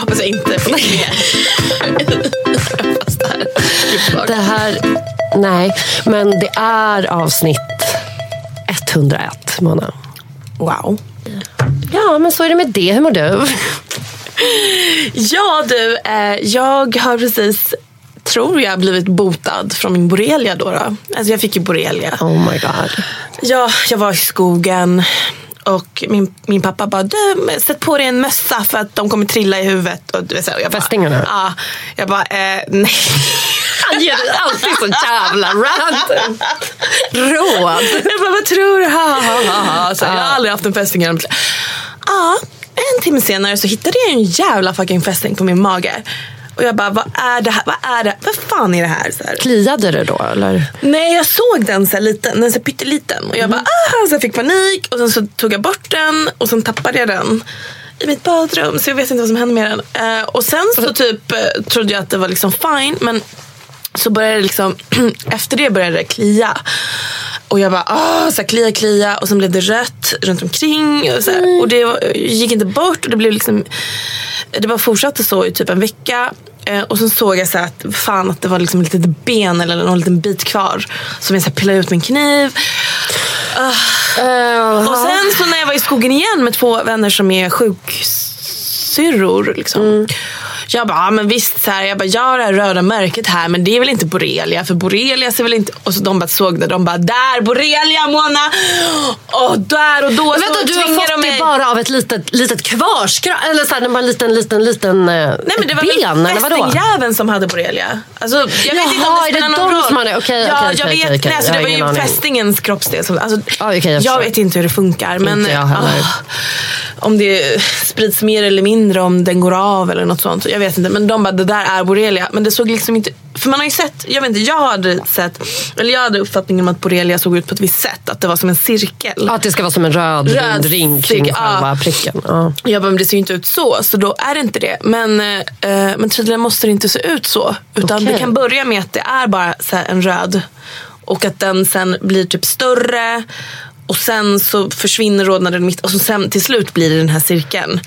här hoppas jag inte får med. Det här, nej, men det är avsnitt 101, Mona. Wow. Ja, men så är det med det. Hur mår du? Ja du, eh, jag har precis, tror jag, blivit botad från min borrelia då. då. Alltså jag fick ju borrelia. Oh my god. Ja, jag var i skogen och min, min pappa bara, du sätt på dig en mössa för att de kommer trilla i huvudet. Och, du vet, så här, och jag bara, Fästingarna? Ja. Jag bara, eh, nej. Han ger dig alltid så jävla random råd. Jag bara, vad tror du? Ha, ha, ha, ha. Så, jag har aldrig haft en fästing. Ja, en timme senare så hittade jag en jävla fucking fästing på min mage. Och jag bara, vad är det här? Vad är det? Vad fan är det här? Så här. Kliade det då, eller? Nej, jag såg den så här liten, den så här pytteliten. Och jag bara, ah! Så jag fick panik. Och sen så tog jag bort den och sen tappade jag den i mitt badrum. Så jag vet inte vad som hände med den. Eh, och sen så typ eh, trodde jag att det var liksom fine. Men så började det liksom, efter det började det klia. Och jag bara, ah, så här, klia, klia. Och sen blev det rött runt omkring. Och, så här. och det var, gick inte bort. Och det blev liksom, det bara fortsatte så i typ en vecka. Eh, och sen såg jag så här att, fan, att det var liksom ett litet ben eller någon liten bit kvar. Som jag så här pillade ut med en kniv. Och sen så när jag var i skogen igen med två vänner som är sjuksyrror. Liksom. Jag bara, ja, men visst, så här, jag bara, jag har det här röda märket här men det är väl inte borrelia för borrelia ser väl inte... Och så de bara såg det, de bara, där borrelia Mona! Och där och då Men så vänta, du har fått de det bara av ett litet, litet kvarskrå? Eller så här, en liten, liten, liten eh, Nej men det var ben? väl Eller vadå? fästingjäveln som hade borrelia. Alltså, jag vet Jaha, inte om det spelar någon roll. okej, ja, okej, jag okej, vet, okej, okej. Nej, alltså, det var ju aning. fästingens kroppsdel. Som, alltså, Ja, okej, jag jag vet inte hur det funkar. Men, Inte jag heller. ah, om det sprids mer eller mindre, om den går av eller något sånt. Jag vet inte. Men de bara, det där är borrelia. Men det såg liksom inte... För man har ju sett, jag vet inte, jag hade sett, eller jag hade uppfattningen om att borrelia såg ut på ett visst sätt. Att det var som en cirkel. Ja, att det ska vara som en röd, Röd rund ring kring ja. själva pricken. Ja. Jag bara, men det ser ju inte ut så, så då är det inte det. Men, eh, men tydligen måste det inte se ut så. Utan Okej. det kan börja med att det är bara en röd. Och att den sen blir typ större. Och sen så försvinner rodnaden mitt. Och så sen till slut blir det den här cirkeln.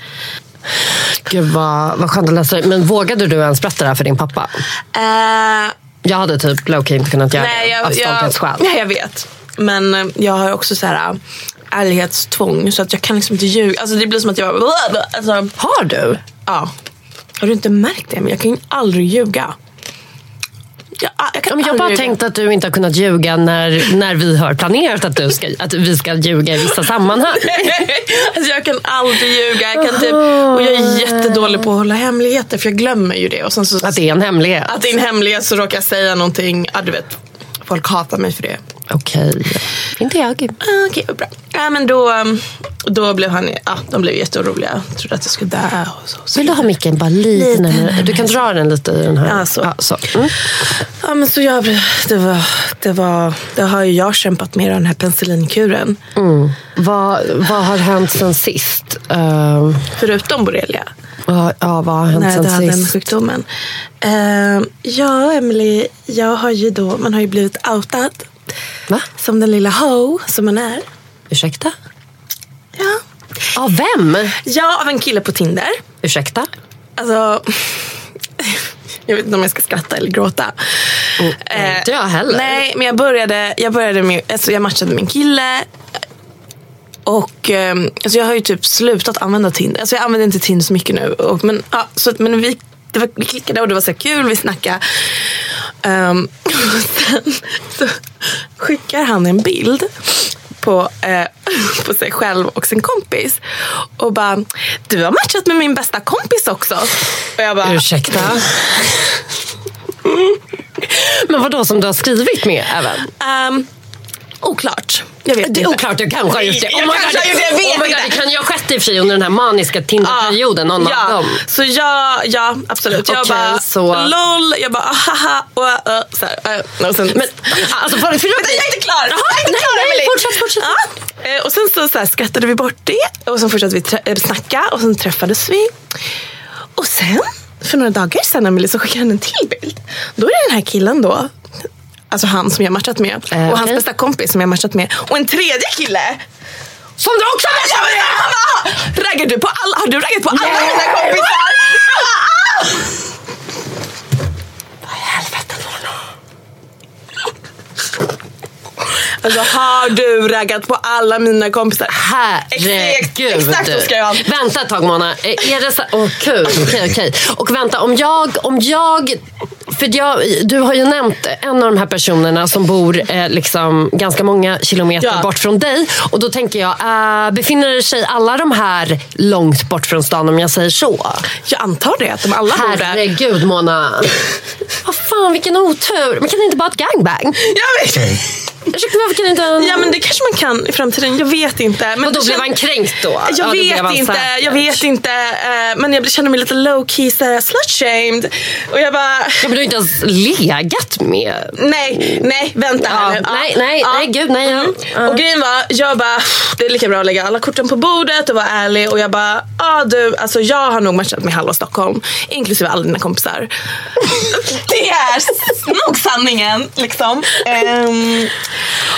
Gud vad, vad skönt att läsa. Men vågade du ens berätta det här för din pappa? Eh, Jag hade typ low-key inte kunnat göra nej, det av jag, jag, stolthetsskäl. nej, jag vet. Men eh, jag har också så här äh, ärlighetstvång. Så att jag kan liksom inte ljuga. Alltså det blir som att jag... Alltså, Har du? ja. Har du inte märkt det? Men jag kan ju aldrig ljuga. Jag, jag, kan Ja, jag bara ljuga. tänkt att du inte har kunnat ljuga när, när vi har planerat att, du ska, att vi ska ljuga i vissa sammanhang. alltså jag kan aldrig ljuga. Jag kan typ, och jag är jättedålig på att hålla hemligheter för jag glömmer ju det. Och sen så, Att det är en hemlighet. att det är en hemlighet så råkar jag säga någonting. Ja, du vet, folk hatar mig för det. Okej. Inte jag. Ah, Okej, vad bra. Ja, men då, um, då blev han, ja, de blev jätteoroliga. Trodde att jag skulle dö. Och så, så. Vill du ha micken bara lite närmare? Du kan dra den lite i den här. Ja, så. Ja, så. Mm. Ja, men så jag, det, var, det, var, det har ju jag kämpat med den här penicillinkuren. Vad, vad har hänt sen sist? Uh, Förutom borrelia. vad, ja, vad har hänt jag sen hade den sist? sjukdomen. Eh, ja, Emily, jag har ju då, man har ju blivit outad. Va? Som den lilla ho som man är. Ursäkta? Ja. Av vem? ja, av en kille på Tinder. Ursäkta? alltså... Jag vet inte om jag ska skratta eller gråta. Eh, inte jag heller. Nej, men jag började, jag började med, alltså jag matchade en kille. Och eh, alltså jag har ju typ slutat använda Tinder. Alltså jag använder inte Tinder så mycket nu. Och, men ja, så, men vi, var, vi klickade och det var så kul, vi snackade. Um, sen så skickar han en bild på, eh, på sig själv och sin kompis. Och bara, du har matchat med min bästa kompis också. Och jag bara, Ursäkta? Men vad då som du har skrivit med även? ehm, oklart. Jag vet Det är inte. oklart, du kanske har gjort det. Jag my kanske har gjort det, jag vet oh God, inte. Det kan ju ha skett i och för sig under den här maniska Tinderperioden, någon ja. av dem. Så jag, ja absolut. Jag Okej, bara, så- LOL, jag bara haha och uh, så här, uh, och sen, Men, alltså, för, för, Vänta, jag är inte klar! Jaha, jag är inte nej, klar nej, fortsätt, fortsätt. Ja. Eh, Och sen så, så här, skrattade vi bort det och sen fortsatte vi trä- eh, snacka och sen träffades vi. Och sen, för några dagar sedan Emelie, så skickade han en till bild. Då är det den här killen då, alltså han som jag matchat med Eh, och hans bästa kompis som jag matchat med och en tredje kille. Som du också han bara, Raggar du på alla? Har du raggat på alla Nej. mina kompisar? Alltså har du raggat på alla mina kompisar? Herregud. Exakt, så ska jag. Vänta ett tag Mona. Är det så? Åh kul. Okej, okej. Och vänta, om jag... Om jag för jag, du har ju nämnt en av de här personerna som bor eh, liksom ganska många kilometer Ja. bort från dig. Och då tänker jag, eh, befinner sig alla de här långt bort från stan om jag säger så? Jag antar det, att de alla bor där. Herregud Mona. Vad fan vilken otur. Men kan inte bara ett gangbang? Jag vet. Ursäkta varför kan inte... Ja men det kanske man kan i framtiden, jag vet inte. Men och då blev han kränkt då? Jag Ja, vet han inte, säkert. jag vet inte. eh, Men jag känner mig lite low key slut-shamed. Och jag bara, Ja, men du har inte ens legat med... nej, nej, vänta Ja, här nu. nej, nej, nej, gud, nej, ja. Mm. Ja. Och grejen var, jag bara, det är lika bra att lägga alla korten på bordet och vara ärlig. Och jag bara, ah, du, alltså jag har nog matchat med halva Stockholm. Inklusive alla dina kompisar. det är nog sanningen liksom. Ehm,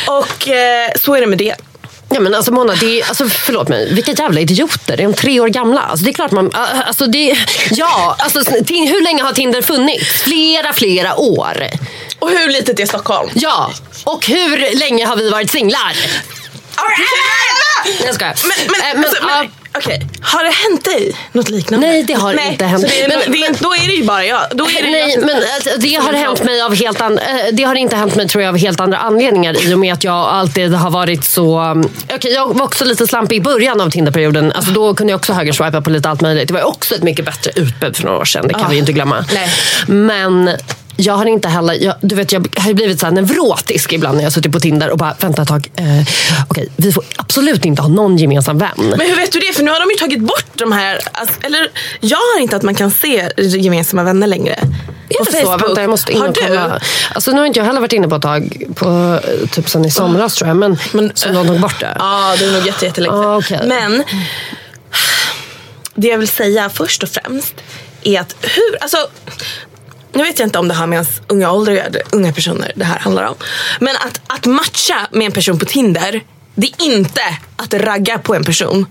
och eh, så är det med det. Ja, men alltså Mona, det är, alltså, förlåt mig, vilka jävla idioter. De tre år gamla. Alltså, det är klart man... Alltså, det, ja, alltså, hur länge har Tinder funnits? Flera, flera år. Och hur litet är Stockholm? Ja, och hur länge har vi varit singlar? Jag skojar. Men, men, Eh, men, alltså, men, okej. Har det hänt dig något liknande? Nej, det har inte hänt. Det är, Men- det är, då är det ju bara jag. Då är det Nej, jag. men alltså, det har hänt mig av helt an- eh, Det har inte hänt mig tror jag av helt andra anledningar i och med att jag alltid har varit så... um, Okej, jag var också lite slampig i början av Tinderperioden. Alltså, då kunde jag också högerswipa på lite allt möjligt. Det var också ett mycket bättre utbud för några år sedan. Det kan vi ju inte glömma. Nej. Men jag har inte heller... Jag, du vet, jag har blivit så här nevrotisk ibland när jag suttit på Tinder och bara, vänta ett tag. Eh, Okej, vi får absolut inte ha någon gemensam vän. Men hur vet du det? För nu har de ju tagit bort de här... Alltså, eller jag har inte att man kan se gemensamma vänner längre. Är det så? Vänta, jag måste in och du? kolla. Alltså, nu har inte jag heller varit inne på ett tag, på, typ sen i somras tror jag. Men, Men, så de tog bort det. Ja, det är nog jätte, jättelänge. Ah, okej. Men det jag vill säga först och främst är att hur... Alltså, nu vet jag inte om det har med ens unga ålder unga personer det här handlar om. Men att, att matcha med en person på Tinder, det är inte att ragga på en person.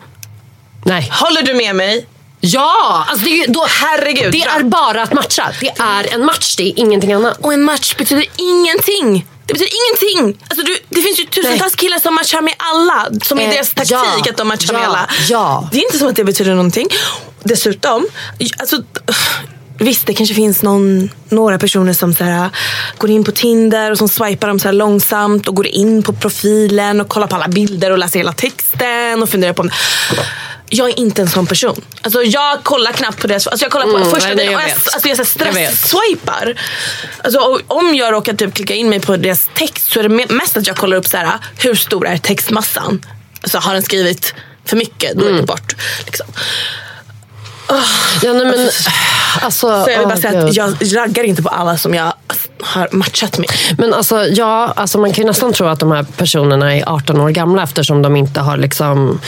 Nej. Håller du med mig? Ja! Alltså det, är, då, Herregud, det är bara att matcha. Det är en match, det är ingenting annat. Och en match betyder ingenting. Det betyder ingenting. Alltså du, det finns ju tusentals killar som matchar med alla. Som är Eh, deras taktik ja, att de matchar ja, med alla. ja. Det är inte som att det betyder någonting. Dessutom, alltså, visst det kanske finns någon, några personer som så här, går in på Tinder och som swipar dem så långsamt och går in på profilen och kollar på alla bilder och läser hela texten och funderar på om jag är inte en sån person. Alltså jag kollar knappt på det. Alltså jag kollar på Mm, första jag och jag, alltså jag, stress-swipar. Alltså, om jag råkar typ klicka in mig på deras text så är det me- mest att jag kollar upp så här, hur stor är textmassan. Alltså, har den skrivit för mycket, då är det bort. Liksom. Ja, nej, men, alltså, Så jag vill bara säga att Gud. jag raggar inte på alla som jag har matchat med. Men alltså, ja, alltså, man kan ju nästan tro att de här personerna är 18 år gamla eftersom de inte har liksom...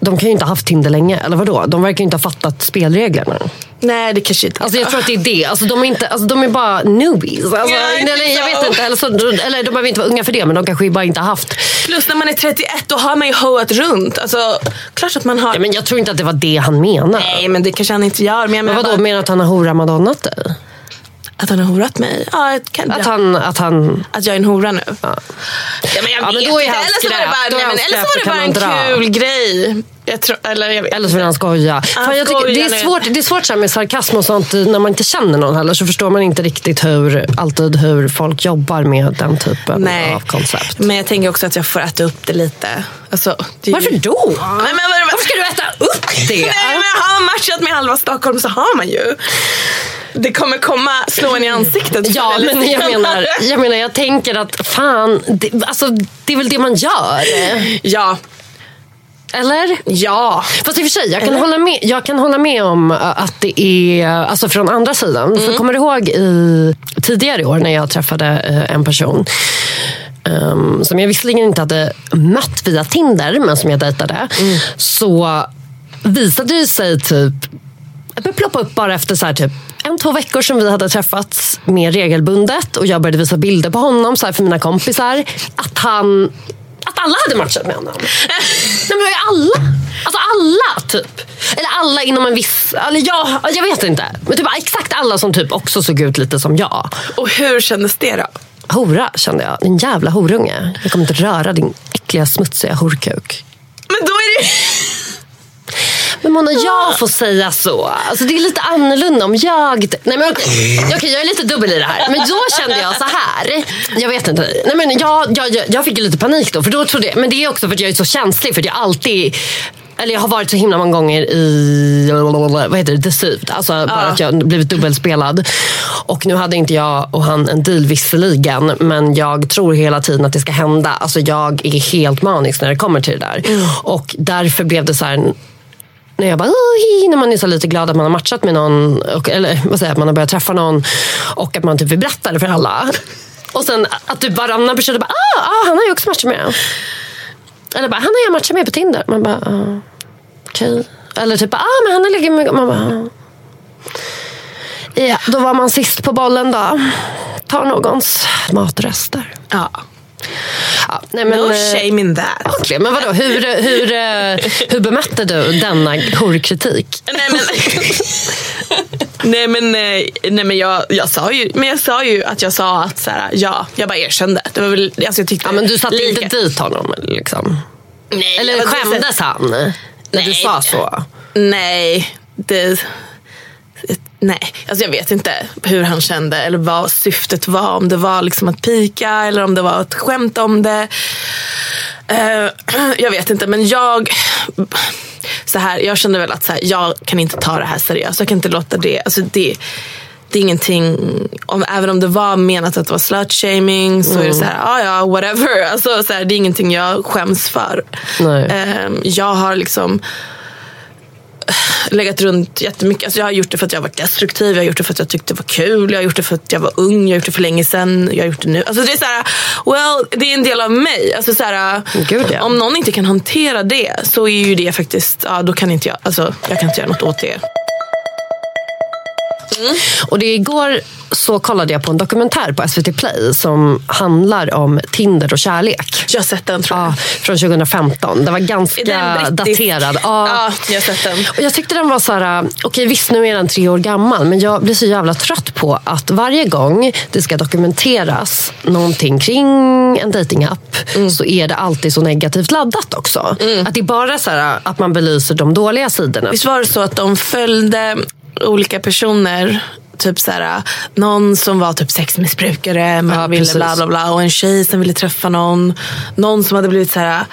De kan ju inte ha haft Tinder länge, eller vadå? De verkar ju inte ha fattat spelreglerna. Nej, det kanske inte Alltså jag tror att det är det. Alltså de, är inte, alltså de är bara newbies. Alltså, jag eller, jag vet inte. Eller, så, eller de behöver inte vara unga för det, men de kanske bara inte har haft... Plus när man är 31 då har man ju hoat runt. Alltså, klart att man har... Ja, men jag tror inte att det var det han menade. Nej, men det kanske han inte gör. Men jag Men menar vadå, bara, menar du att han har hora madonnat dig? Att han har horat mig. Ja, jag kan, Att han... Att han att jag är en hora nu. ja. Ja, men jag Ja, men vet då är inte. han Eller så var det bara, Då nej, han men, eller så skräp, var det då bara kan en kul grej. Tror, eller jag vet Eller så vill han skoja. Fan, jag tycker, det, är svårt, det är svårt så med sarkasm och sånt när man inte känner någon heller. Så förstår man inte riktigt hur, alltid hur folk jobbar med den typen Nej. av koncept. Men jag tänker också att jag får äta upp det lite. Alltså, det Varför ju... då? Nej, men vad- Varför ska du äta upp det? Nej, men har man matchat med halva Stockholm så har man ju. Det kommer komma slå en i ansiktet. Ja, men jag menar, jag menar, jag tänker att fan, det, alltså, det är väl det man gör? Ja, Eller? ja. Fast i och för sig, jag kan, hålla med, jag kan hålla med om uh, att det är, alltså från andra sidan. För kommer du ihåg i, tidigare i år när jag träffade uh, en person um, som jag visserligen inte hade mött via Tinder, men som jag dejtade. Så visade det sig typ det började ploppa upp bara efter så här typ en, två veckor som vi hade träffats mer regelbundet och jag började visa bilder på honom så här för mina kompisar. Att han att alla hade matchat med honom. Nej men alla. Alltså alla typ. Eller alla inom en viss... Eller ja, jag vet inte. Men typ exakt alla som typ också såg ut lite som jag. Och hur kändes det då? Hora kände jag. Din jävla horunge. Jag kommer inte röra din äckliga smutsiga horkuk. Men då är det Men Mona, jag får säga så. Alltså, det är lite annorlunda om jag... Nej, men okej. Okej, jag är lite dubbel i det här. Men då kände jag så här. Jag vet inte. Nej, men jag, jag, jag, fick lite panik då. För då trodde jag, men det är också för att jag är så känslig. För att jag alltid... Eller jag har varit så himla många gånger i vad heter det, deceived. Alltså bara att jag blivit dubbelspelad. Och nu hade inte jag och han en deal visserligen. Men jag tror hela tiden att det ska hända. Alltså jag är helt manisk när det kommer till det där. Och därför blev det så här när jag bara, "Åh, hi", när man är så lite glad att man har matchat med någon, och, eller vad säger att man har börjat träffa någon och att man typ vill berätta det för alla. Och sen att du bara varannan person bara, ah, ah, han har ju också matchat med. Eller bara, han har jag matchat med på Tinder. Man bara, ah, okej. Okay. Eller typ, ah, men han har legat med... Man bara, ah. Ja, då var man sist på bollen då. Tar någons matrester. Ja. Ja, nej, men, No eh, shame in that. Okej, men vadå, hur, hur, eh, hur bemötte du denna horkritik? Nej men, nej, men, eh, nej, men jag, jag, sa ju, men jag sa ju att jag sa att så här, ja, jag bara erkände. Det var väl, alltså jag tyckte Ja, men du satte lika- inte dit honom liksom? Nej, Eller skämdes han när du Nej. sa så? Nej, det... Nej, alltså jag vet inte hur han kände eller vad syftet var. Om det var liksom att pika eller om det var ett skämt om det. Eh, jag vet inte, men jag... Så här, jag kände väl att så här, jag kan inte ta det här seriöst. Jag kan inte låta det... Alltså det det är ingenting, om, även om det var menat att det var slutshaming så är det så här, ah, ja whatever. Alltså, så här, det är ingenting jag skäms för. Nej. Eh, jag har liksom legat runt jättemycket. Alltså jag har gjort det för att jag varit destruktiv, jag har gjort det för att jag tyckte det var kul, jag har gjort det för att jag var ung, jag har gjort det för länge sedan, jag har gjort det nu. Alltså det är så här, well, det är en del av mig. Alltså så här, Gud, ja. Om någon inte kan hantera det så är ju det faktiskt, ja då kan inte jag, alltså jag kan inte göra något åt det. Och det igår så kollade jag på en dokumentär på SVT Play som handlar om Tinder och kärlek. Jag har sett den tror jag. Ja, från 2015. Den var ganska den daterad. Ja, jag har sett den. Och jag tyckte den var så här, okej visst nu är den tre år gammal men jag blir så jävla trött på att varje gång det ska dokumenteras någonting kring en datingapp Mm. så är det alltid så negativt laddat också. Att det är bara så här, att man belyser de dåliga sidorna. Visst var det så att de följde olika personer Typ såhär, någon som var typ sexmissbrukare men Ja, ville precis. bla bla bla och en tjej som ville träffa någon. Någon som hade blivit såhär,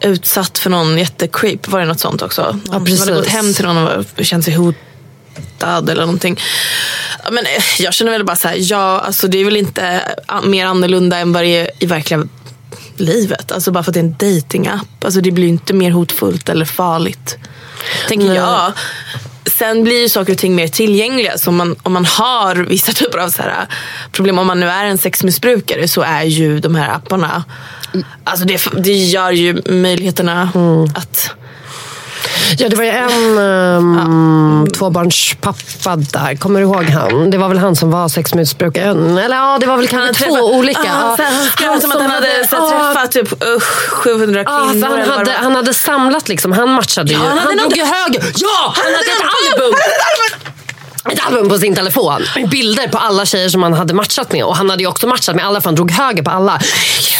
utsatt för någon jättecreep. Var det något sånt också? Någon som precis. hade gått hem till någon och var- känt sig hotad eller någonting. Ja, Men, eh, jag känner väl bara såhär, ja alltså det är väl inte mer annorlunda än vad det är i verkliga livet. Alltså bara för att det är en datingapp. Alltså det blir ju inte mer hotfullt eller farligt. Tänker Nej. jag. Sen blir ju saker och ting mer tillgängliga. Så om man, om man har vissa typer av så här, problem, om man nu är en sexmissbrukare så är ju de här apparna, alltså det, det gör ju möjligheterna att Ja, det var ju en um, tvåbarnspappa där. Kommer du ihåg han? Det var väl han som var sexmissbrukaren? Eller ja, det var väl kanske två olika. Ja, Ja, han skrev som att han hade här, ja, träffat typ usch, 700 Ja, kvinnor. för han, hade, han hade samlat liksom, han matchade ju. han han hade drog ju höger. Ja, han, hade ett album! Ett album på sin telefon. Bilder på alla tjejer som han hade matchat med. Och han hade ju också matchat med alla för han drog höger på alla.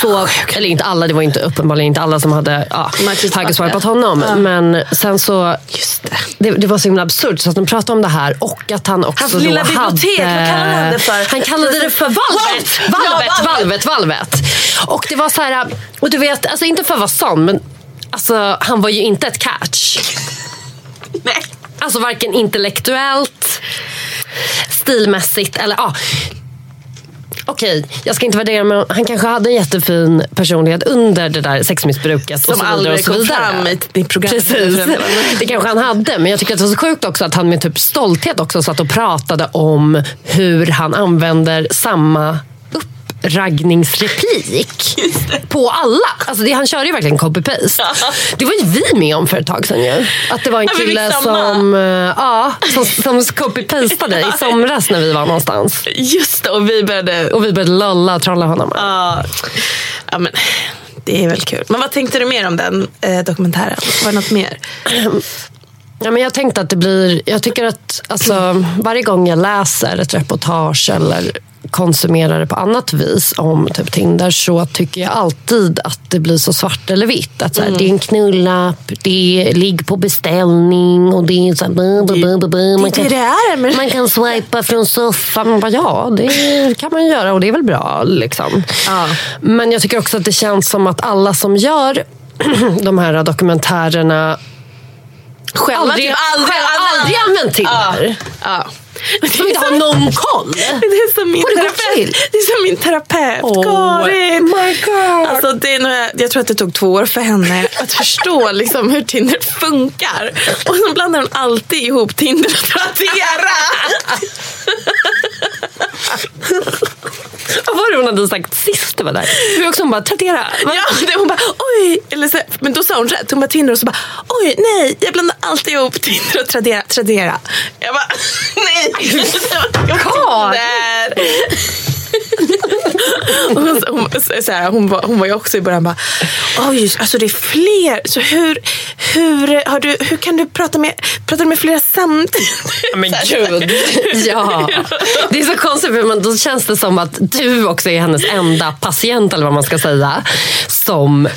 Så, eller inte alla, det var inte uppenbarligen inte alla som hade ja, högerswipat honom. Men sen så, Just det. det, det var så himla absurt så att de pratade om det här och att han också Hans då lilla hade... bibliotek, vad kallade han det för? Han kallade det för valvet. Valvet, Ja, valvet, valvet. Och det var så här, och du vet, alltså inte för att vara sån, men alltså, han var ju inte ett catch. Nej. Alltså varken intellektuellt, stilmässigt eller ja. Okej, jag ska inte värdera men han kanske hade en jättefin personlighet under det där sexmissbruket. och Som så vidare aldrig och så kom fram i i programmet. Precis. Det kanske han hade. Men jag tycker att det var så sjukt också att han med typ stolthet också satt och pratade om hur han använder samma uppraggningsreplik på alla. Alltså det, han körde ju verkligen copy-paste. Det var ju vi med om för ett tag sedan ju. Att det var en kille som, eh, ja, som, som copy-pastade i somras när vi var någonstans. Just det, och vi började... Och vi började lolla och trolla honom. Ja, ja, men det är väl kul. Men vad tänkte du mer om den eh, dokumentären? Var det något mer? Ja, men jag tänkte att det blir, jag tycker att alltså, varje gång jag läser ett reportage eller konsumerar det på annat vis om typ Tinder så tycker jag alltid att det blir så svart eller vitt. Att så här, Det är en knullapp, det är ligg på beställning och det är så här, bu, bu, bu. Man, kan, det är, men- man kan swipa från soffan. Man bara, ja, det kan man göra och det är väl bra. Liksom. Ja. Men jag tycker också att det känns som att alla som gör de här dokumentärerna Själva aldrig, typ aldrig, aldrig använt Tinder. Ja. Som inte har någon koll. Det är som min terapeut. Det är som min terapeut, Oh Karin. my God. Alltså, det är nog, jag tror att det tog två år för henne att förstå liksom, hur Tinder funkar. Och så blandar hon alltid ihop Tinder och Tradera. Var det hon hade sagt sist det var där? För också hon bara, Tradera. Va? Ja, det, hon bara oj. Eller så, men då sa hon rätt. Hon bara Tinder och så bara oj nej. Jag blandar alltid ihop Tinder och Tradera. Tradera. Jag bara nej. Karl. Hon, hon, så här, hon, var, hon var ju också i början bara, oj, alltså det är fler. Så hur, hur, har du, hur kan du prata med, pratar du med flera samtidigt? Men gud. Ja. Det är så konstigt för man, då känns det som att du också är hennes enda patient eller vad man ska säga. Som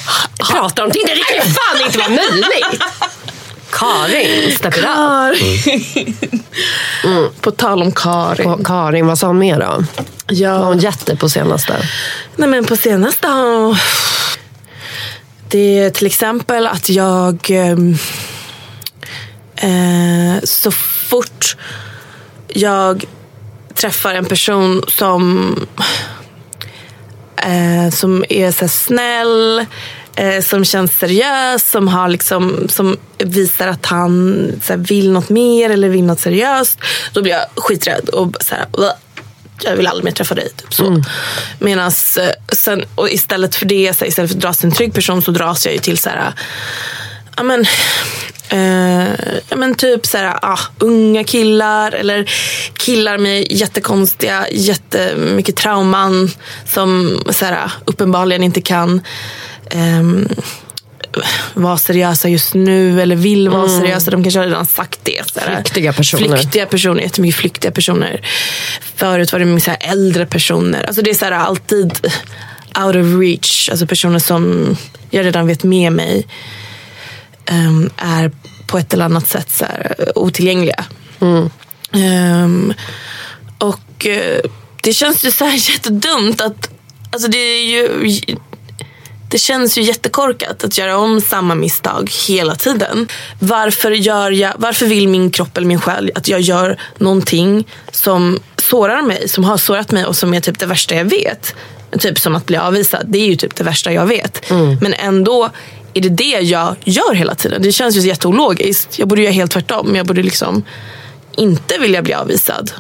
pratar om Tinder. Det kan ju fan inte vara möjligt. Karin, step it. Karin. På tal om Karin. Och Karin, vad sa hon mer då? Vad Ja. har hon gett dig på senaste? Nej men på senaste har... Det är till exempel att jag ehm, eh, så fort jag träffar en person som eh, som är så snäll, eh, som känns seriös, som, har liksom, som visar att han här, vill något mer eller vill något seriöst. Då blir jag skiträdd och så här, "Bleh, jag vill aldrig mer träffa dig. Typ så. Medans, eh, sen, och istället för det, så här, istället för att dras till en trygg person så dras jag ju till så här, ja men, eh, ja, men typ så här, ah, unga killar eller killar med jättekonstiga, jättemycket trauman som så här, uppenbarligen inte kan ehm, vara seriösa just nu eller vill vara seriösa. De kanske har redan sagt det. Så här. Flyktiga personer. Flyktiga personer, jättemycket flyktiga personer. Förut var det här äldre personer. Alltså det är så här alltid out of reach. Alltså personer som jag redan vet med mig ehm, är på ett eller annat sätt så här, otillgängliga. Ehm, och eh, det känns ju så här jättedumt att alltså det är ju det känns ju jättekorkat att göra om samma misstag hela tiden. Varför, gör jag, varför vill min kropp eller min själ att jag gör någonting som sårar mig, som har sårat mig och som är typ det värsta jag vet? Typ som att bli avvisad, det är ju typ det värsta jag vet. Men ändå är det det jag gör hela tiden. Det känns ju jätteologiskt. Jag borde göra helt tvärtom. Jag borde liksom inte vilja bli avvisad.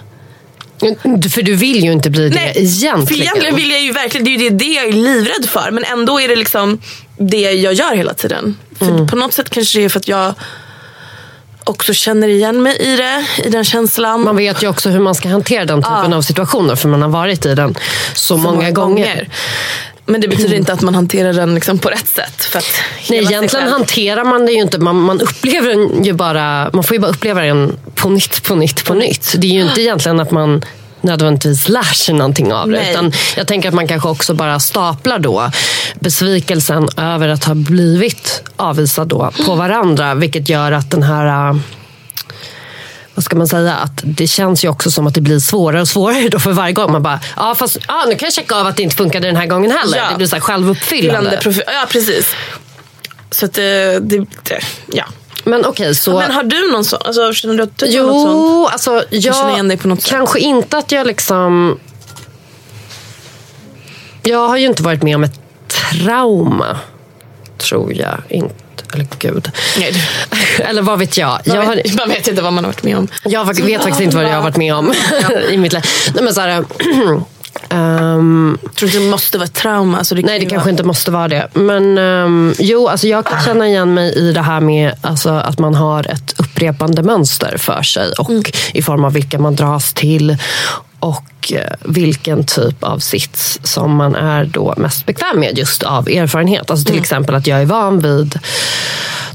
För du vill ju inte bli det egentligen. För egentligen vill jag ju verkligen, det är ju det, det jag är livrädd för. Men ändå är det liksom det jag gör hela tiden. Mm. på något sätt kanske det är för att jag också känner igen mig i det, i den känslan. Man vet ju också hur man ska hantera den typen Ja. av situationer för man har varit i den så, många, gånger. Men det betyder inte att man hanterar den liksom på rätt sätt. För Nej, egentligen hanterar man det ju inte. Man, man upplever den ju bara, man får ju bara uppleva den på nytt, på nytt, på nytt. Det är ju inte egentligen att man nödvändigtvis lär sig någonting av det. Nej. Utan jag tänker att man kanske också bara staplar då besvikelsen över att ha blivit avvisad då på varandra. Vilket gör att den här äh, vad ska man säga, att det känns ju också som att det blir svårare och svårare då för varje gång. Man bara, ja fast ja, nu kan jag checka av att det inte funkade den här gången heller. Ja. Det blir så här självuppfyllande. Ja, precis. Så att det, det, det ja. Men okej, så... Men har du någon sån? Alltså, känner du att du har något sånt? Jo, alltså jag på något sätt. kanske inte att jag liksom... Jag har ju inte varit med om ett trauma, tror jag inte. Eller gud. Nej, Eller vad vet jag. Man, Jag, har, vet, man vet inte vad man har varit med om. jag vet faktiskt inte vad jag har varit med om i mitt liv. Nej, men så här, Jag tror inte det måste vara ett trauma. Alltså det Nej, det ju kanske vara- inte måste vara det. Men um, jo, alltså jag kan känna igen mig i det här med alltså, att man har ett upprepande mönster för sig och Mm. i form av vilka man dras till och eh, vilken typ av sits som man är då mest bekväm med just av erfarenhet. Alltså till Mm. exempel att jag är van vid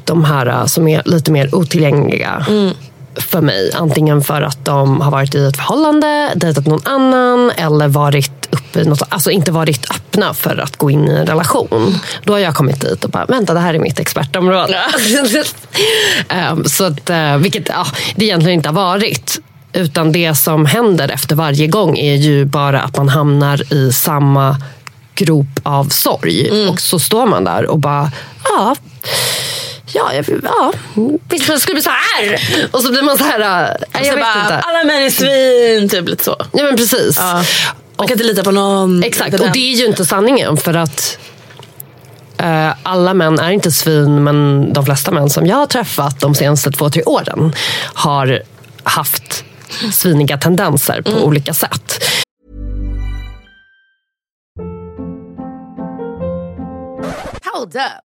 de här eh, som är lite mer otillgängliga Mm. För mig. Antingen för att de har varit i ett förhållande, dejtat någon annan eller varit uppe i något, alltså inte varit öppna för att gå in i en relation. Då har jag kommit dit och bara, vänta det här är mitt expertområde. Ehm, så att, eh, vilket ja, det egentligen inte har varit. Utan det som händer efter varje gång är ju bara att man hamnar i samma grop av sorg. Och så står man där och bara, ja, Ja, jag, ja. visst det skulle bli så här. Och så blir man så här, äh, jag Så bara, inte. Alla män är svin, typ lite så. Ja men precis. Ja. Man kan inte lita på någon. Exakt, och det är ju inte sanningen för att eh, alla män är inte svin men de flesta män som jag har träffat de senaste två, tre åren har haft sviniga tendenser på olika sätt. Hold up.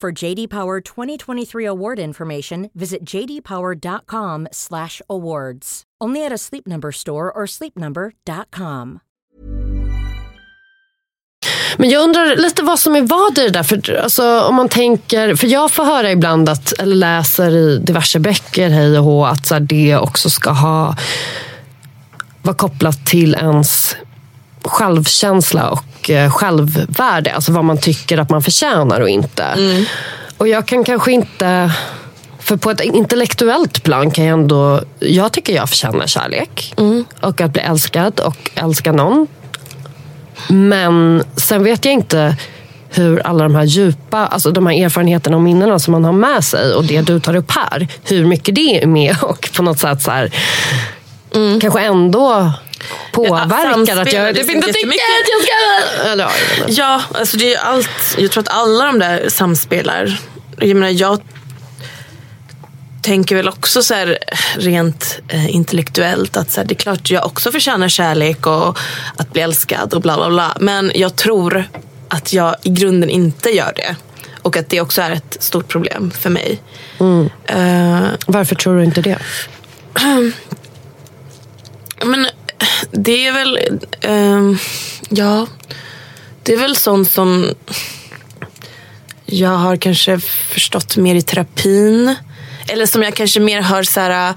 For JD Power 2023 award information, visit jdpower.com/awards. Only at a Sleep Number store or sleepnumber.com. Men jag undrar lite vad som är vad i det där. För, alltså, om man tänker, för jag får höra ibland, att, eller läser i diverse böcker, hej och hå, att så här, det också ska ha vara kopplat till ens självkänsla och eh, självvärde. Alltså vad man tycker att man förtjänar och inte. Och jag kan kanske inte... För på ett intellektuellt plan kan jag ändå... Jag tycker jag förtjänar kärlek. Och att bli älskad och älska någon. Men sen vet jag inte hur alla de här djupa, alltså de här erfarenheterna och minnena som man har med sig och det du tar upp här, hur mycket det är med och på något sätt så här, kanske ändå påverkar att samspelar jag det typ inte tycker att jag ska... Eller, ja. Ja, alltså det är allt. Jag tror att alla de där samspelar. Jag menar, jag tänker väl också så här rent eh, intellektuellt att så här, det är klart jag också förtjänar kärlek och att bli älskad och bla bla bla. Men jag tror att jag i grunden inte gör det. Och att det också är ett stort problem för mig. Eh, Varför tror du inte det? Men det är väl... ehm, ja, det är väl sånt som jag har kanske förstått mer i terapin. eller som jag kanske mer har så här,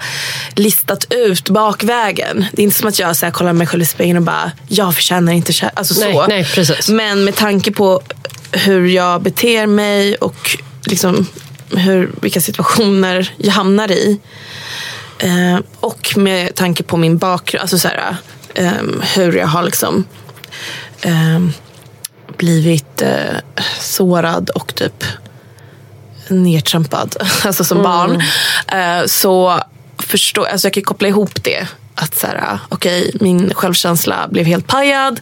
listat ut bakvägen. Det är inte som att jag så här, kollar mig själv i spegeln och bara, jag förtjänar inte kärlek. Alltså, Nej, så. nej, precis. Men med tanke på hur jag beter mig och liksom hur, vilka situationer jag hamnar i. Eh, och med tanke på min bakgrund, alltså så här, eh, hur jag har liksom eh, blivit sårad och typ nedtrampad, alltså som barn. Eh, så förstår, alltså jag kan koppla ihop det. Att så här, okej, min självkänsla blev helt pajad.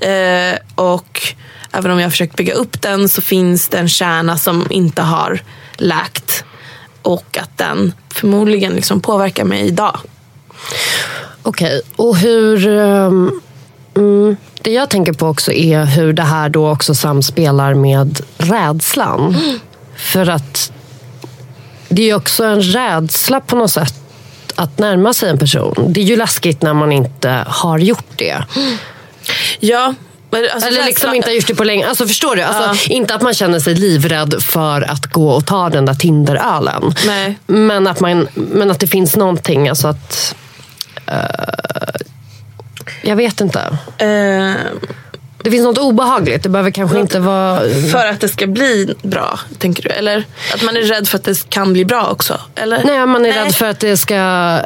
Eh, och även om jag har försökt bygga upp den så finns det en kärna som inte har läkt. Och att den förmodligen liksom påverkar mig idag. Okej, och hur... mm, det jag tänker på också är hur det här då också samspelar med rädslan. För att det är också en rädsla på något sätt att närma sig en person. Det är ju läskigt när man inte har gjort det. Ja, men alltså Eller liksom inte har gjort det på länge. Alltså förstår du? Alltså, Inte att man känner sig livrädd för att gå och ta den där Tinderölen. Nej. Men att, man, men att det finns någonting, alltså att... eh, jag vet inte. Eh, Det finns något obehagligt. Det behöver kanske inte vara... för att det ska bli bra, tänker du? Eller att man är rädd för att det kan bli bra också? Eller? Nej, man är Nej. rädd för att det ska...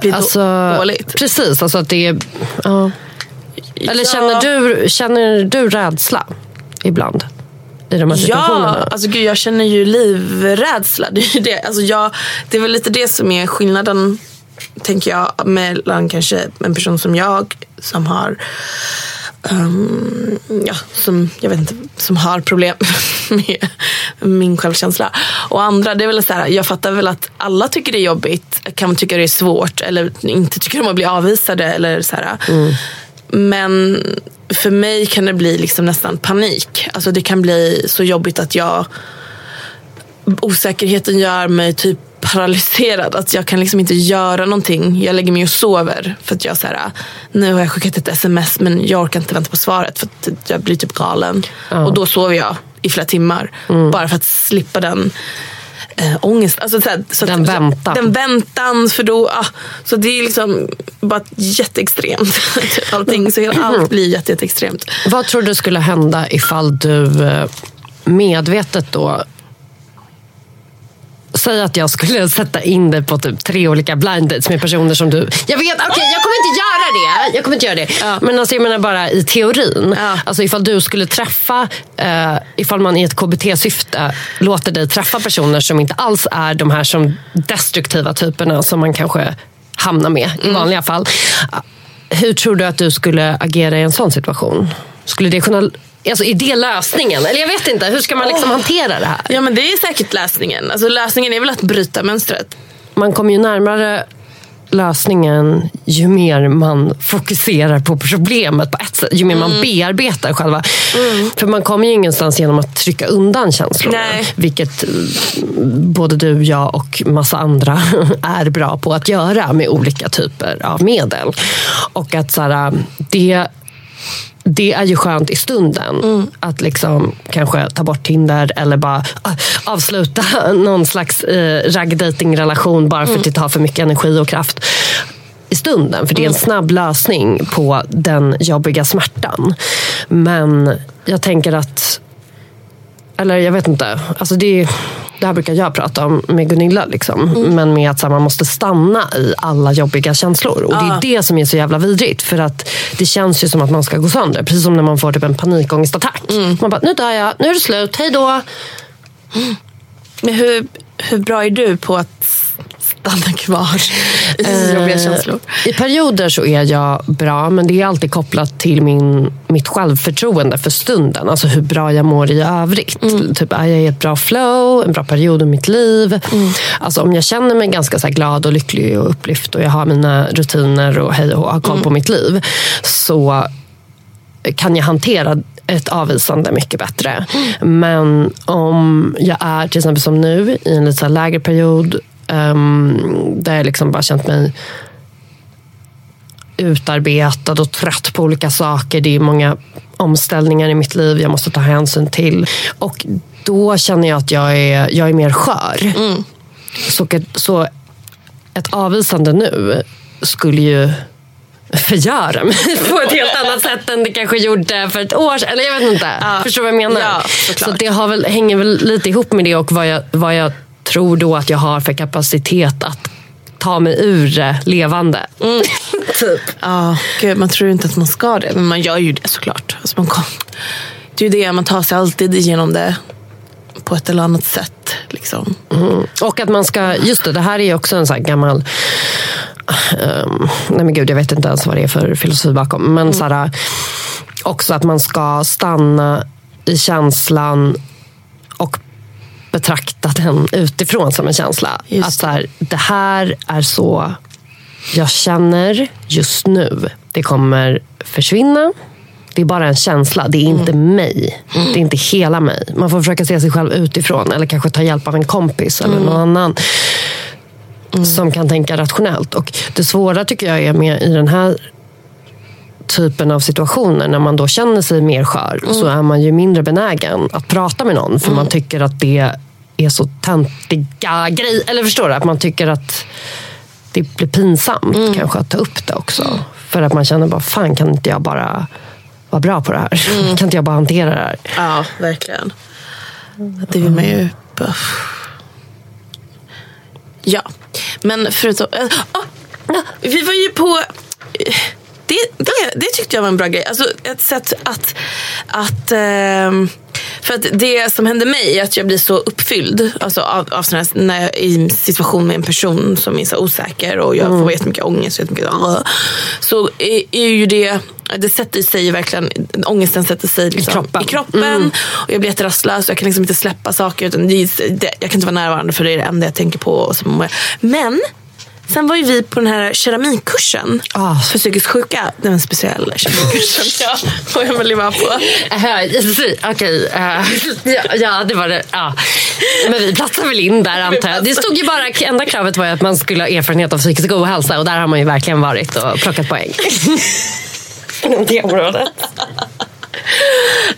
Bli alltså, dåligt. Precis, alltså att det är... Ja. Eller Ja. känner, du, känner du rädsla ibland? I de här Ja, situationerna? alltså gud, jag känner ju livrädsla. Det är, det. Alltså jag, det är väl lite det som är skillnaden, tänker jag, mellan kanske en person som jag som har ehm, ja, som, jag vet inte, som har problem med min självkänsla. Och andra, det är väl så här, jag fattar väl att alla tycker det är jobbigt, kan tycka det är svårt eller inte tycker om att bli avvisade. Eller så här. Men för mig kan det bli liksom nästan panik. Alltså det kan bli så jobbigt att jag osäkerheten gör mig typ paralyserad. Att jag kan liksom inte göra någonting. Jag lägger mig och sover. För att jag så här, nu har jag skickat ett sms men jag orkar inte vänta på svaret. För jag blir typ galen. Och då sover jag i flera timmar. Bara för att slippa den äh, ångest. Alltså, så här, så att, Den så- väntan. Den väntan. För då, ah, så det är liksom bara jätteextremt. Allting. Så allt blir jätte, jätteextremt. Vad tror du skulle hända ifall du eh, medvetet då Säg att jag skulle sätta in dig på typ tre olika blind dates med personer som du... Jag vet, okej jag kommer inte göra det. Jag kommer inte göra det. Men alltså, jag menar bara i teorin. Ja. Alltså ifall du skulle träffa, eh, ifall man i ett KBT-syfte låter dig träffa personer som inte alls är de här som destruktiva typerna som man kanske hamnar med i vanliga fall. Hur tror du att du skulle agera i en sån situation? Skulle det kunna... Alltså, är det lösningen? Eller jag vet inte. Hur ska man liksom hantera det här? Ja men det är säkert lösningen. Alltså, lösningen är väl att bryta mönstret. Man kommer ju närmare lösningen ju mer man fokuserar på problemet på ett sätt. Ju mer Mm. man bearbetar själva. För man kommer ju ingenstans genom att trycka undan känslorna. Nej. Vilket eh, både du, jag och massa andra är bra på att göra med olika typer av medel. Och att så här, det det är ju skönt i stunden. Att liksom kanske ta bort Tinder eller bara ah, avsluta någon slags eh, raggdating-relation bara för att det tar för mycket energi och kraft i stunden. För det är en snabb lösning på den jobbiga smärtan. Men jag tänker att eller jag vet inte. Alltså det, det här brukar jag prata om med Gunilla. Liksom. Men med att här, man måste stanna i alla jobbiga känslor. Och det är det som är så jävla vidrigt. För att det känns ju som att man ska gå sönder. Precis som när man får typ en panikångestattack. Man bara, nu dör jag, nu är det slut, hej då. Men hur, hur bra är du på att stanna kvar i jobbiga känslor? I perioder så är jag bra, men det är alltid kopplat till min, mitt självförtroende för stunden. Alltså hur bra jag mår i övrigt. Typ, är jag i ett bra flow, en bra period i mitt liv. Alltså, om jag känner mig ganska så glad och lycklig och upplyft och jag har mina rutiner och hej och har koll på mitt liv. Så kan jag hantera ett avvisande mycket bättre. Men om jag är till exempel som nu i en lite lägre period ehm, där jag liksom bara känt mig utarbetad och trött på olika saker. Det är många omställningar i mitt liv jag måste ta hänsyn till. Och då känner jag att jag är, jag är mer skör. Så, så ett avvisande nu skulle ju förgöra mig på ett helt annat sätt än det kanske gjorde för ett år sedan. Eller jag vet inte. Ja. Förstår du vad jag menar? Ja. Så det har väl, hänger väl lite ihop med det och vad jag, vad jag tror då att jag har för kapacitet att ta mig ur det levande. typ. Ja, gud, man tror inte att man ska det, men man gör ju det såklart. Alltså man kom, det är ju det, man tar sig alltid igenom det på ett eller annat sätt. Liksom. Och att man ska, just det, det här är också en sån här gammal ehm, nej men gud, jag vet inte ens vad det är för filosofi bakom. Men så här, också att man ska stanna i känslan betrakta den utifrån som en känsla. Just Att så här, det här är så jag känner just nu. Det kommer försvinna. Det är bara en känsla, det är inte mig. Det är inte hela mig. Man får försöka se sig själv utifrån eller kanske ta hjälp av en kompis eller någon annan som kan tänka rationellt. Och Det svåra tycker jag är med i den här typen av situationer när man då känner sig mer skör så är man ju mindre benägen att prata med någon för man tycker att det är så töntiga grejer. Eller förstår du? Att man tycker att det blir pinsamt kanske att ta upp det också. För att man känner bara, fan kan inte jag bara vara bra på det här? Kan inte jag bara hantera det här? Ja, verkligen. Det vill man ju... Ja, men förutom... ah, vi var ju på... Det, det, det tyckte jag var en bra grej. Alltså ett sätt att... att ehm, för att det som hände mig är att jag blir så uppfylld alltså av, av såna här, när jag är i situation med en person som är så osäker och jag får jättemycket ångest. och Jättemycket, så är, är ju det, det sätter sig verkligen, ångesten sätter sig liksom, kroppen. i kroppen och jag blir jätterastlös jag kan liksom inte släppa saker. Utan det, det, jag kan inte vara närvarande för det är det enda jag tänker på. Och så. Men sen var ju vi på den här keramikkursen Ah. för psykiskt sjuka. Den speciella keramikkursen. ja, och Emelie var på. Uh, Okej, eh, ja, ja det var det. Ja. Men vi platsar väl in där antar jag. Det stod ju bara, enda kravet var ju att man skulle ha erfarenhet av psykisk ohälsa och där har man ju verkligen varit och plockat poäng. Inom det området.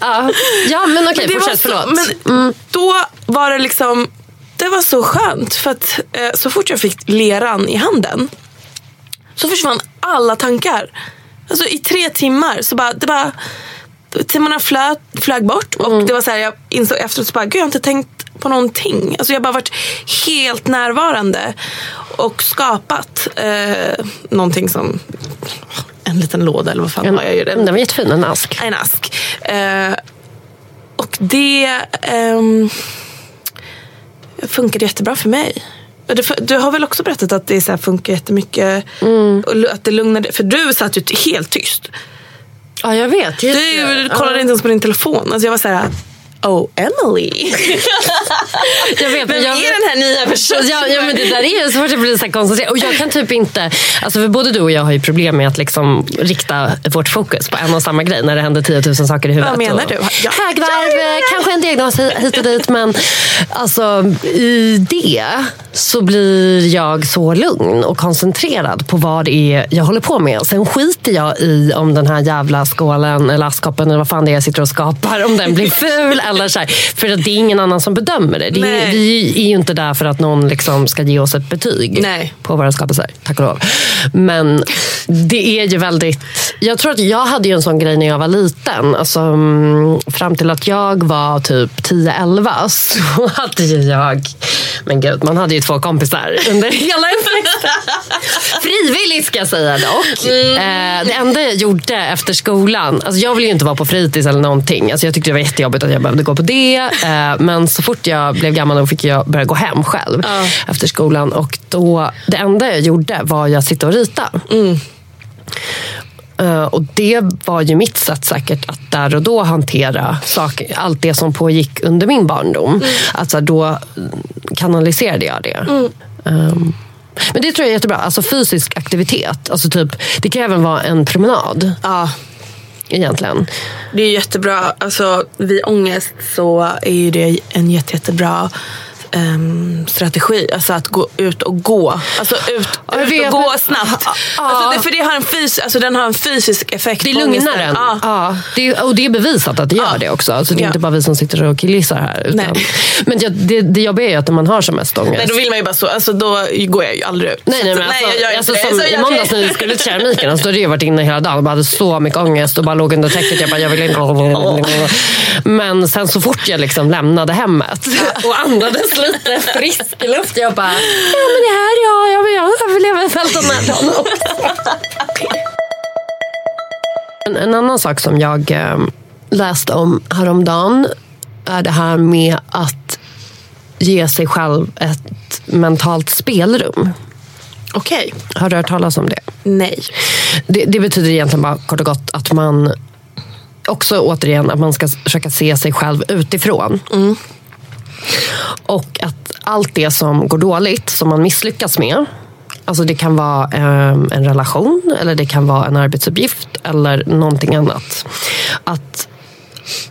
Ja, ja men okej, var fortsätt. så, Förlåt. Mm. men då var det liksom, det var så skönt. För att eh, så fort jag fick leran i handen så försvann alla tankar. Alltså i tre timmar så bara, det bara timmarna flöt, flög bort och Mm. det var så här, jag insåg efteråt så bara, gud jag har inte tänkt på någonting. Alltså jag har bara varit helt närvarande och skapat eh, någonting som en liten låda eller vad fan har jag ju Den var jättefin, en ask. en ask. Eh, och det ehm, funkade jättebra för mig. Och det, du har väl också berättat att det så här funkar jättemycket? Och lu- att det lugnade, för du satt ju helt tyst. Ja, jag vet. Du, du kollade inte ens på din telefon. Alltså jag var så här, oh Emily. Jag vet, Vem jag, är den här nya personen? Ja, ja men det där är ju svårt att bli så här koncentrerad. Och jag kan typ inte, alltså för både du och jag har ju problem med att liksom rikta vårt fokus på en och samma grej när det händer 10 000 saker i huvudet. Vad menar du? Ja. Högvarv, eh, kanske en diagnos hi- hit och dit men alltså i det så blir jag så lugn och koncentrerad på vad det är jag håller på med. Sen skiter jag i om den här jävla skålen eller askkoppen eller vad fan det är jag sitter och skapar, om den blir ful eller så här. För att det är ingen annan som bedömer det. det är, vi är ju inte där för att någon liksom ska ge oss ett betyg Nej. på våra skapelser, tack och lov. Men det är ju väldigt... Jag tror att jag hade ju en sån grej när jag var liten. Alltså, mm, fram till att jag var typ 10-11 så hade ju jag... Men gud, man hade ju två kompisar under hela uppväxten. Frivilligt ska jag säga dock. Eh, det enda jag gjorde efter skolan, alltså jag ville ju inte vara på fritids eller någonting. Alltså jag tyckte det var jättejobbigt att jag behövde gå på det. Eh, men så fort jag blev gammal fick jag börja gå hem själv efter skolan. Och då, det enda jag gjorde var att sitta och rita. Eh, och det var ju mitt sätt säkert att där och då hantera saker, allt det som pågick under min barndom. Alltså då mm, kanaliserade jag det. Ehm, men det tror jag är jättebra. Alltså fysisk aktivitet. Alltså typ, det kan även vara en promenad Ja, egentligen. det är jättebra. Alltså, vid ångest så är ju det en jätte, jättebra ehm, strategi. Alltså att gå ut och gå. Alltså ut, jag ut och gå snabbt. Alltså det, för det har en fys, alltså den har en fysisk effekt Det lugnar den. Det och det är bevisat att det gör Ja. det också. Alltså det är Ja. inte bara vi som sitter och killgissar här. Utan, Nej. men det, det, det jobbiga är att när man har som mest ångest. Nej, då vill man ju bara så. Alltså då går jag ju aldrig ut. Nej, nej, men alltså, jag gör alltså, inte det. som I jag- måndags när vi skulle till keramiken, alltså, då hade jag varit inne hela dagen och bara hade så mycket ångest och bara låg under täcket. Jag bara, jag vill inte. Men sen så fort jag liksom lämnade hemmet och andades lite frisk luft, jag bara, ja men det här, ja, jag, jag överlever väl den här dagen också. En, en annan sak som jag eh, läste om häromdagen är det här med att ge sig själv ett mentalt spelrum. Okej. Har du hört talas om det? Nej. det? Det betyder egentligen bara kort och gott att man också återigen att man ska försöka se sig själv utifrån. Och att allt det som går dåligt, som man misslyckas med. Alltså det kan vara eh, en relation eller det kan vara en arbetsuppgift eller någonting annat. Att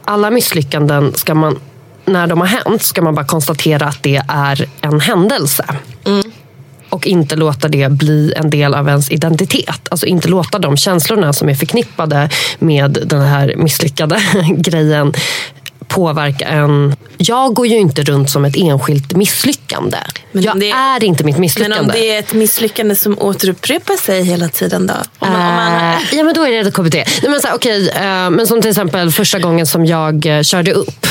alla misslyckanden ska man, när de har hänt, ska man bara konstatera att det är en händelse. Och inte låta det bli en del av ens identitet. Alltså inte låta de känslorna som är förknippade med den här misslyckade grejen påverka en. Jag går ju inte runt som ett enskilt misslyckande. Men jag det- är inte mitt misslyckande. Men om det är ett misslyckande som återupprepar sig hela tiden då? Om man, om man, Eh, ja men då är det KBT. Nej, men, så här, okej, eh, men som till exempel första gången som jag eh, körde upp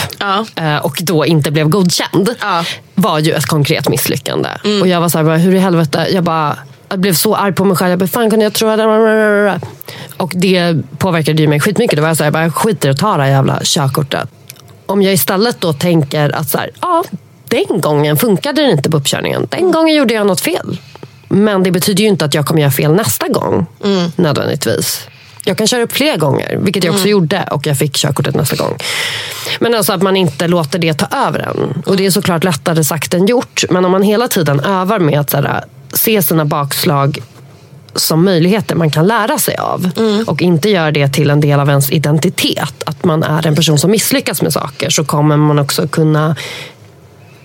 och då inte blev godkänd. Mm. Var ju ett konkret misslyckande. Och jag var så här, bara, hur i helvete. Jag, bara, jag blev så arg på mig själv. Jag bara, fan kunde jag tro det? Och det påverkade ju mig skitmycket. Då var jag så här, jag bara, skiter i att ta det här jävla körkortet. Om jag istället då tänker att så här, ja, den gången funkade det inte på uppkörningen. Den gången gjorde jag något fel. Men det betyder ju inte att jag kommer göra fel nästa gång. Nödvändigtvis. Jag kan köra upp fler gånger, vilket jag också gjorde. Och jag fick körkortet nästa gång. Men alltså att man inte låter det ta över en. Och det är såklart lättare sagt än gjort. Men om man hela tiden övar med att så här, se sina bakslag som möjligheter man kan lära sig av. Och inte gör det till en del av ens identitet. Att man är en person som misslyckas med saker. Så kommer man också kunna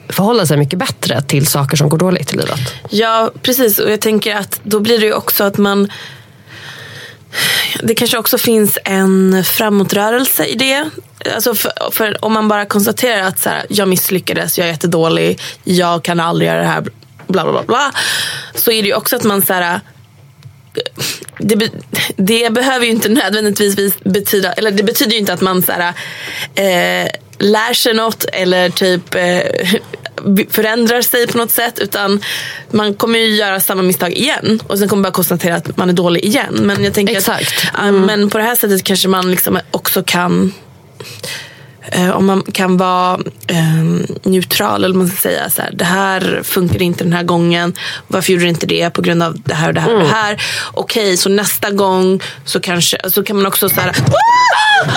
förhålla sig mycket bättre till saker som går dåligt i livet. Ja, precis. Och jag tänker att då blir det ju också att man... Det kanske också finns en framåtrörelse i det. Alltså för, för om man bara konstaterar att så här, jag misslyckades, jag är jättedålig, jag kan aldrig göra det här, bla bla bla. bla så är det ju också att man så här, det, det behöver ju inte nödvändigtvis betyda, eller det betyder ju inte att man så här, eh, lär sig något eller typ eh, förändrar sig på något sätt. Utan man kommer ju göra samma misstag igen och sen kommer man bara konstatera att man är dålig igen. Men jag tänker Exakt. Att, ja, men på det här sättet kanske man liksom också kan om man kan vara eh, neutral eller man ska säga. Så här, det här funkar inte den här gången. Varför gjorde det inte det? På grund av det här och det här och det här. Okej, så nästa gång så kanske så kan man också så här. "Ah!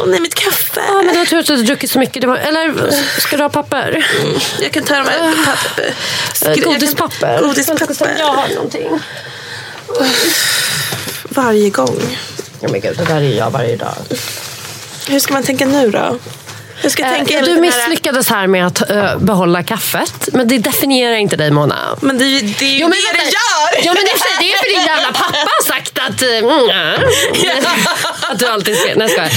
Åh nej, mitt kaffe. Ja, men jag tror att du har druckit så mycket. Det var, eller ska du ha papper? Jag kan ta de här papper. skri- kan- Godispapper. Godispapper. Jag har någonting. Varje gång. Oh my God, det där är jag varje dag. Hur ska man tänka nu då? Jag ska tänka Eh, du misslyckades här med att eh, behålla kaffet. Men det definierar inte dig Mona. Men det, det är ju Jo, men det det gör! Ja men det det är för din jävla pappa har sagt att... eh, Mm, ja. att du alltid ser... Nej jag.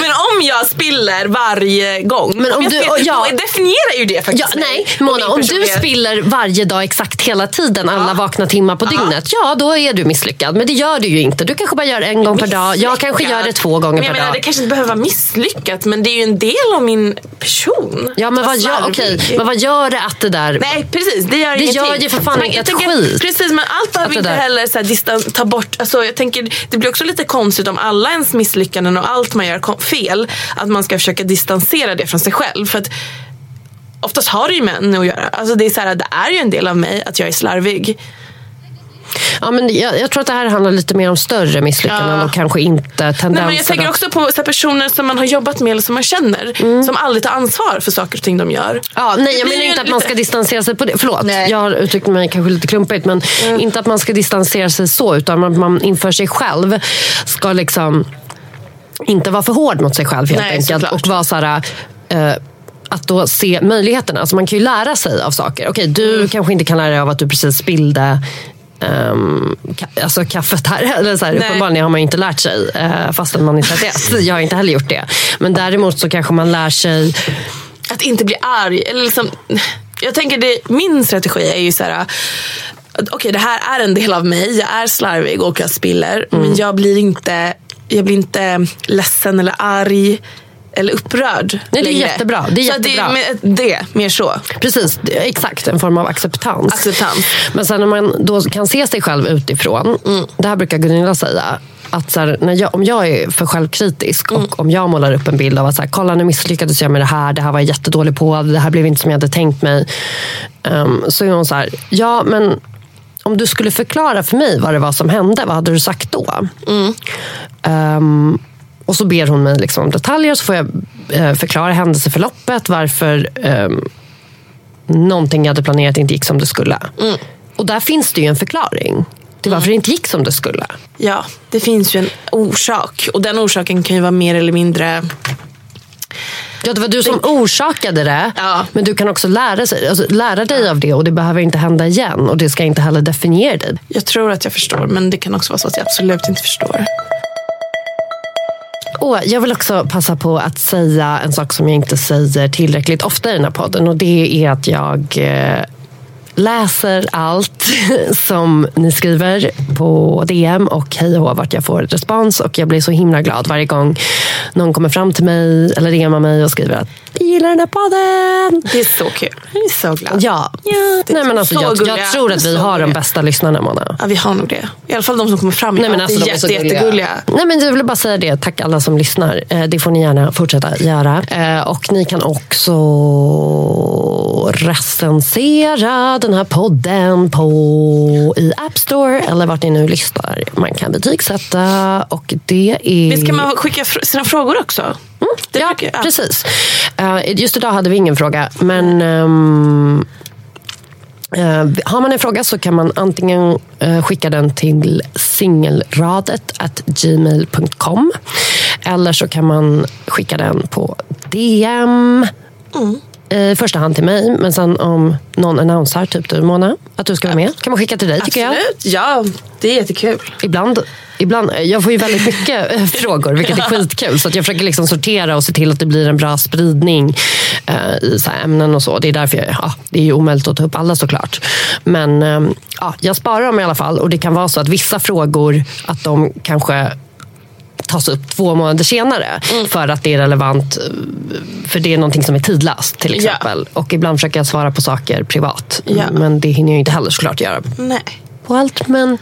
Men om jag spiller varje gång. Men om jag du- spiller, ja. definierar ju det Ja, faktiskt mig nej, Mona, om du spiller varje dag exakt hela tiden, alla vakna timmar på dygnet, ja då är du misslyckad. Men det gör du ju inte. Du kanske bara gör en gång per dag. Jag kanske gör det två gånger men jag per menar, dag. Det kanske inte behöver vara misslyckat men det är ju en del av min person. Ja, men vad, gör, okej, men vad gör det att det där... Nej precis, det gör Det ingenting. gör ju för fan tänker, skit. Precis, men allt behöver inte heller så här, distan- ta bort. Alltså, jag tänker, det blir också lite konstigt om alla ens misslyckanden och allt man gör fel, att man ska försöka distansera det från sig själv. För att oftast har det ju med en att göra. Alltså, det, är så här, det är ju en del av mig att jag är slarvig. Ja, men jag, jag tror att det här handlar lite mer om större misslyckanden Ja. och kanske inte tendenser. Nej, men jag tänker också på så personer som man har jobbat med eller som man känner. Som aldrig tar ansvar för saker och ting de gör. Mm. Ja, nej, Det jag menar inte en att man lite- ska distansera sig på det. Förlåt, Nej. Mm. jag har uttryckt mig kanske lite klumpigt. Men inte att man ska distansera sig så, utan att man inför sig själv ska liksom inte vara för hård mot sig själv helt Nej, enkelt. såklart. Och vara så här, eh, att då se möjligheterna. Alltså man kan ju lära sig av saker. Okej, du Mm. kanske inte kan lära dig av att du precis spillde Um, ka- alltså kaffet här. Eller så här uppenbarligen har man ju inte lärt sig uh, fastän man är 31. Jag har inte heller gjort det. Men däremot så kanske man lär sig Att inte bli arg. Eller liksom, jag tänker det, min strategi är ju så här. Okej det här är en del av mig. Jag är slarvig och jag spiller. Mm. Men jag blir inte jag blir inte ledsen eller arg. Eller upprörd det är jättebra. Det är så jättebra. Det, det, mer så. Precis, exakt. En form av acceptans. Acceptans. Men sen när man då kan se sig själv utifrån. Mm. Det här brukar Gunilla säga. Att så här, när jag, om jag är för självkritisk Mm. och om jag målar upp en bild av att så här, kolla nu misslyckades jag med det här, det här var jag jättedålig på, det här blev inte som jag hade tänkt mig. Um, så är hon så här, ja men om du skulle förklara för mig vad det var som hände, vad hade du sagt då? Um, och så ber hon mig liksom om detaljer så får jag eh, förklara händelseförloppet, varför um, någonting jag hade planerat inte gick som det skulle. Och där finns det ju en förklaring till varför det inte gick som det skulle. Ja, det finns ju en orsak. Och den orsaken kan ju vara mer eller mindre... Ja, det var du som orsakade det, Ja. men du kan också lära, sig, alltså, lära dig av det och det behöver inte hända igen och det ska inte heller definiera dig. Jag tror att jag förstår, men det kan också vara så att jag absolut inte förstår. Och jag vill också passa på att säga en sak som jag inte säger tillräckligt ofta i den här podden och det är att jag eh, läser allt som ni skriver på DM och hej och hå vart jag får respons. Och jag blir så himla glad varje gång någon kommer fram till mig eller DMar mig och skriver att vi gillar den här podden. Det är så kul. Jag är så glad. Ja, är Nej, men alltså, så jag, jag tror att vi Så har de bästa lyssnarna Mona. Ja, vi har nog det. I alla fall de som kommer fram. Nej, men Ja, alltså, de är så jätte, gulliga. jättegulliga. Nej, men jag vill bara säga det. Tack alla som lyssnar. Eh, Det får ni gärna fortsätta göra. Eh, Och ni kan också recensera den här podden på, i App Store eller vart ni nu lyssnar. Man kan betygsätta och det är... Visst kan man skicka sina frågor också? Det Ja, brukar- ja. precis. Eh, Just idag hade vi ingen fråga, men ehm, eh, har man en fråga så kan man antingen eh, skicka den till singelradet at gmail.com eller så kan man skicka den på DM. Mm. Eh, I första hand till mig, men sen om någon annonsar, typ du Mona, att du ska vara med, kan man skicka till dig tycker jag. Absolut. Ja, det är jättekul. Ibland, ibland, jag får ju väldigt mycket eh, frågor, vilket är skitkul. Så att jag försöker liksom sortera och se till att det blir en bra spridning eh, i så ämnen och så. Det är därför jag, ja, det är ju omöjligt att ta upp alla såklart. Men eh, ja, jag sparar dem i alla fall. Och det kan vara så att vissa frågor, att de kanske tas upp två månader senare för att det är relevant. eh, För det är någonting som är tidlöst till Ja. exempel. Och ibland försöker jag svara på saker privat. Ja. Men det hinner jag inte heller såklart göra Nej. på allt. Men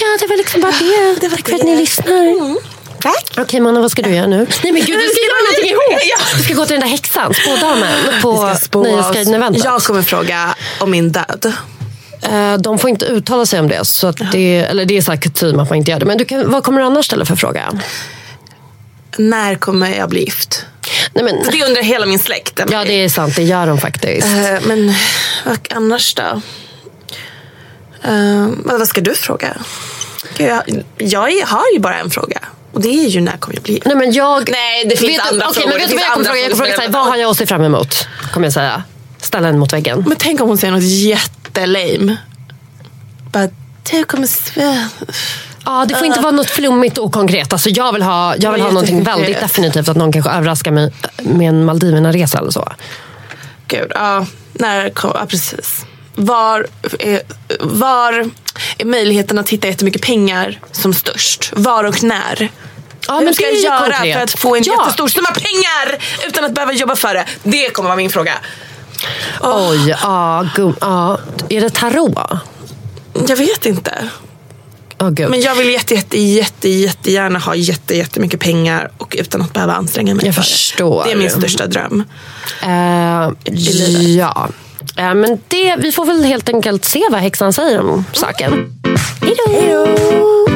ja, det var liksom bara det. det var Tack för att ni lyssnar. Tack. Okej Mona, vad ska du göra nu? Nej men gud, vi ska göra någonting ihop. Ja. Vi ska gå till den där häxan, spådamen, på. Nöjesguiden-eventet. Jag kommer fråga om min död. Eh, De får inte uttala sig om det. Så att det, eller det är så här kutym att man inte gör det. Men du kan, vad kommer du annars ställa för fråga? När kommer jag bli gift? Nej, men, Det undrar hela min släkt. ja, det är sant. Det gör de faktiskt. Eh, Men vad annars då? Eh, vad ska du fråga? Jag, jag har ju bara en fråga. Och det är ju när kommer jag bli? Nej, men jag... Nej, det finns vet, andra okej, frågor. Men vet du vad jag kommer fråga? Jag kommer fråga här, vad har jag att se fram emot? Kommer jag säga. Ställa den mot väggen. Men tänk om hon säger något jättelame. Bara, du kommer... Ja, det får inte vara något flummigt och konkret. Alltså, jag vill ha, jag vill ha någonting väldigt definitivt. Att någon kanske överraskar mig med en Maldiverna-resa eller så. Gud, ja. När ja, precis. Var är, var är möjligheten att hitta jättemycket pengar som störst? Var och när? Ja, Hur ska är jag göra konkret. för att få en Ja. jättestor summa pengar utan att behöva jobba för det? Det kommer vara min fråga. Åh, Oj, ja, gum, ja. Är det tarot? Jag vet inte. Gud. Men jag vill jätte, jätte, jätte, jättegärna ha jätte, jättemycket pengar och utan att behöva anstränga mig Jag för förstår. det. Det är min största dröm. Livet. ja. Eh, men det, vi får väl helt enkelt se vad häxan säger om saken. Hej då!